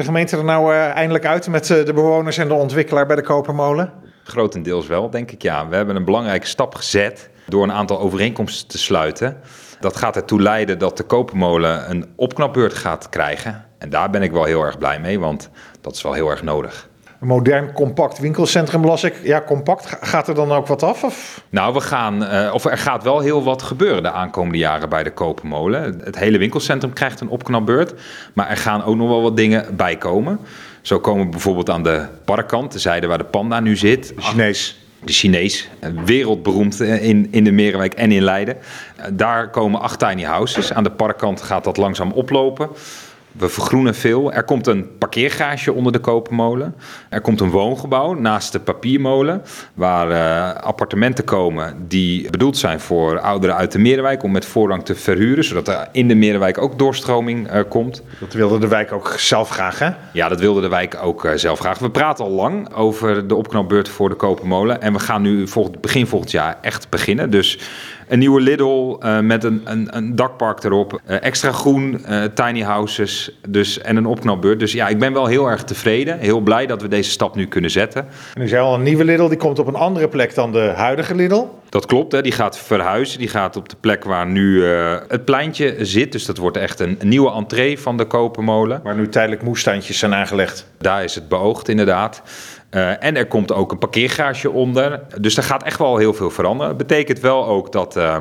de gemeente er nou uh, eindelijk uit met uh, de bewoners en de ontwikkelaar bij de Kopermolen? Grotendeels wel, denk ik ja. We hebben een belangrijke stap gezet door een aantal overeenkomsten te sluiten. Dat gaat ertoe leiden dat de Kopermolen een opknapbeurt gaat krijgen. En daar ben ik wel heel erg blij mee, want dat is wel heel erg nodig. Een modern, compact winkelcentrum las ik. Ja, compact. Gaat er dan ook wat af? Of? Nou, we gaan, uh, of er gaat wel heel wat gebeuren de aankomende jaren bij de Kopenmolen. Het hele winkelcentrum krijgt een opknapbeurt. Maar er gaan ook nog wel wat dingen bij komen. Zo komen we bijvoorbeeld aan de parkkant, de zijde waar de panda nu zit. De Chinees. De Chinees, wereldberoemd in, in de Merenwijk en in Leiden. Daar komen acht tiny houses. Aan de parkkant gaat dat langzaam oplopen. We vergroenen veel. Er komt een parkeergarage onder de kopermolen. Er komt een woongebouw naast de papiermolen. Waar uh, appartementen komen die bedoeld zijn voor ouderen uit de Merenwijk. Om met voorrang te verhuren. Zodat er in de Merenwijk ook doorstroming uh, komt. Dat wilde de wijk ook zelf graag hè? Ja, dat wilde de wijk ook uh, zelf graag. We praten al lang over de opknapbeurt voor de kopermolen. En we gaan nu volgend, begin volgend jaar echt beginnen. Dus een nieuwe Lidl met een, een, een, dakpark erop. Extra groen, tiny houses dus, en een opknapbeurt. Dus ja, ik ben wel heel erg tevreden. Heel blij dat we deze stap nu kunnen zetten. En u zei al, een nieuwe Lidl die komt op een andere plek dan de huidige Lidl. Dat klopt, hè. die gaat verhuizen. Die gaat op de plek waar nu het pleintje zit. Dus dat wordt echt een, nieuwe entree van de Kopermolen. Waar nu tijdelijk moestuintjes zijn aangelegd. Daar is het beoogd inderdaad. Uh, en er komt ook een parkeergarage onder. Dus er gaat echt wel heel veel veranderen. Dat betekent wel ook dat uh,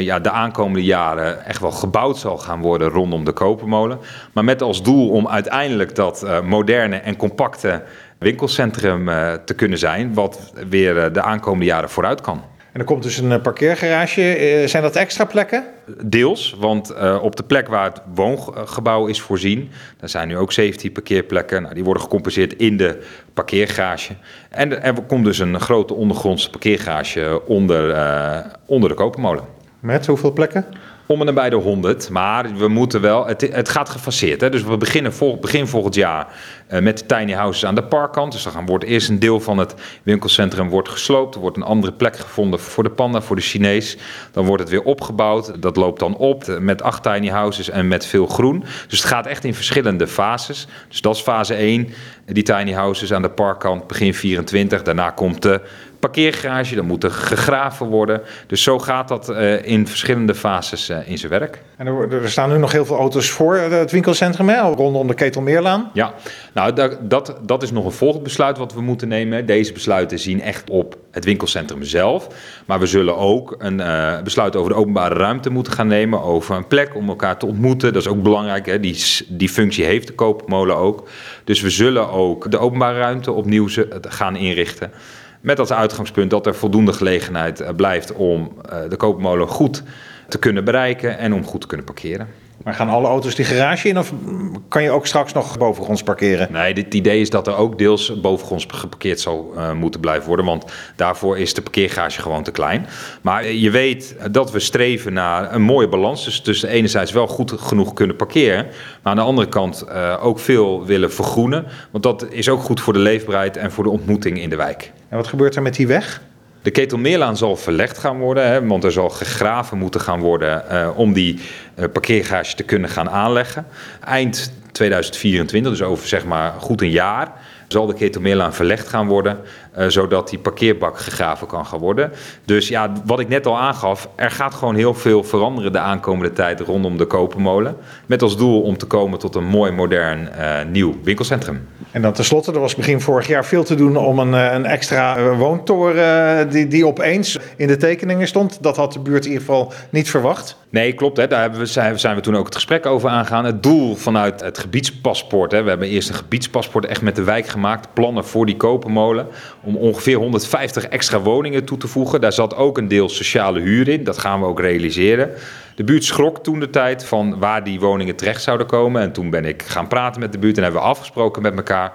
ja, de aankomende jaren echt wel gebouwd zal gaan worden rondom de Kopermolen. Maar met als doel om uiteindelijk dat uh, moderne en compacte winkelcentrum te kunnen zijn, wat weer de aankomende jaren vooruit kan. En er komt dus een parkeergarage. Zijn dat extra plekken? Deels, want op de plek waar het woongebouw is voorzien, daar zijn nu ook 17 parkeerplekken. Nou, die worden gecompenseerd in de parkeergarage. En er komt dus een grote ondergrondse parkeergarage onder, onder de kopermolen. Met hoeveel plekken? om en nabij de 100. Maar we moeten wel, het, het gaat gefaseerd. Hè? Dus we beginnen vol, begin volgend jaar met de tiny houses aan de parkkant. Dus dan wordt eerst een deel van het winkelcentrum wordt gesloopt. Er wordt een andere plek gevonden voor de panda, voor de Chinees. Dan wordt het weer opgebouwd. Dat loopt dan op met acht tiny houses en met veel groen. Dus het gaat echt in verschillende fases. Dus dat is fase 1. Die tiny houses aan de parkkant begin 24. Daarna komt de parkeergarage, dan moet er gegraven worden. Dus zo gaat dat uh, in verschillende fases uh, in zijn werk. Er, staan nu nog heel veel auto's voor het winkelcentrum, hè? rondom de Ketelmeerlaan. Ja, nou dat, dat, is nog een volgend besluit wat we moeten nemen. Deze besluiten zien echt op het winkelcentrum zelf. Maar we zullen ook een uh, besluit over de openbare ruimte moeten gaan nemen. Over een plek om elkaar te ontmoeten. Dat is ook belangrijk. Hè? Die, die functie heeft de koopmolen ook. Dus we zullen ook de openbare ruimte opnieuw gaan inrichten. Met als uitgangspunt dat er voldoende gelegenheid blijft om de koopmolen goed te kunnen bereiken en om goed te kunnen parkeren. Maar gaan alle auto's die garage in of kan je ook straks nog bovengronds parkeren? Nee, het idee is dat er ook deels bovengronds geparkeerd zal uh, moeten blijven worden. Want daarvoor is de parkeergarage gewoon te klein. Maar je weet dat we streven naar een mooie balans. Dus tussen enerzijds wel goed genoeg kunnen parkeren. Maar aan de andere kant uh, ook veel willen vergroenen. Want dat is ook goed voor de leefbaarheid en voor de ontmoeting in de wijk. En wat gebeurt er met die weg? De Ketelmeerlaan zal verlegd gaan worden, hè, want er zal gegraven moeten gaan worden uh, om die uh, parkeergarage te kunnen gaan aanleggen. Eind 2024, dus over zeg maar goed een jaar, zal de Ketelmeerlaan verlegd gaan worden, uh, zodat die parkeerbak gegraven kan gaan worden. Dus ja, wat ik net al aangaf, er gaat gewoon heel veel veranderen de aankomende tijd rondom de Kopermolen. Met als doel om te komen tot een mooi, modern, uh, nieuw winkelcentrum. En dan tenslotte, er was begin vorig jaar veel te doen om een, een extra woontoren die, die opeens in de tekeningen stond. Dat had de buurt in ieder geval niet verwacht. Nee, klopt. Hè. Daar hebben we, zijn, we toen ook het gesprek over aangegaan. Het doel vanuit het gebiedspaspoort. Hè. We hebben eerst een gebiedspaspoort echt met de wijk gemaakt. Plannen voor die kopermolen. Om ongeveer 150 extra woningen toe te voegen. Daar zat ook een deel sociale huur in. Dat gaan we ook realiseren. De buurt schrok toen de tijd van waar die woningen terecht zouden komen. En toen ben ik gaan praten met de buurt en hebben we afgesproken met elkaar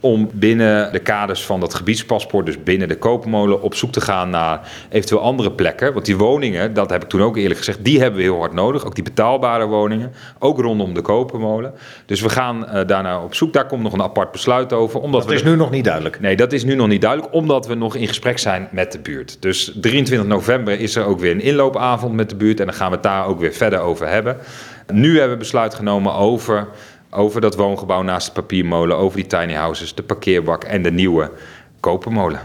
om binnen de kaders van dat gebiedspaspoort, dus binnen de koopmolen, op zoek te gaan naar eventueel andere plekken. Want die woningen, dat heb ik toen ook eerlijk gezegd, die hebben we heel hard nodig. Ook die betaalbare woningen, ook rondom de kopermolen. Dus we gaan uh, daarna op zoek. Daar komt nog een apart besluit over. Omdat dat is nu nog niet duidelijk. Nee, dat is nu nog niet duidelijk, omdat we nog in gesprek zijn met de buurt. Dus 23 november is er ook weer een inloopavond met de buurt en dan gaan we het daar ook weer verder over hebben. Nu hebben we besluit genomen over over dat woongebouw naast de papiermolen, over die tiny houses, de parkeerbak en de nieuwe kopermolen.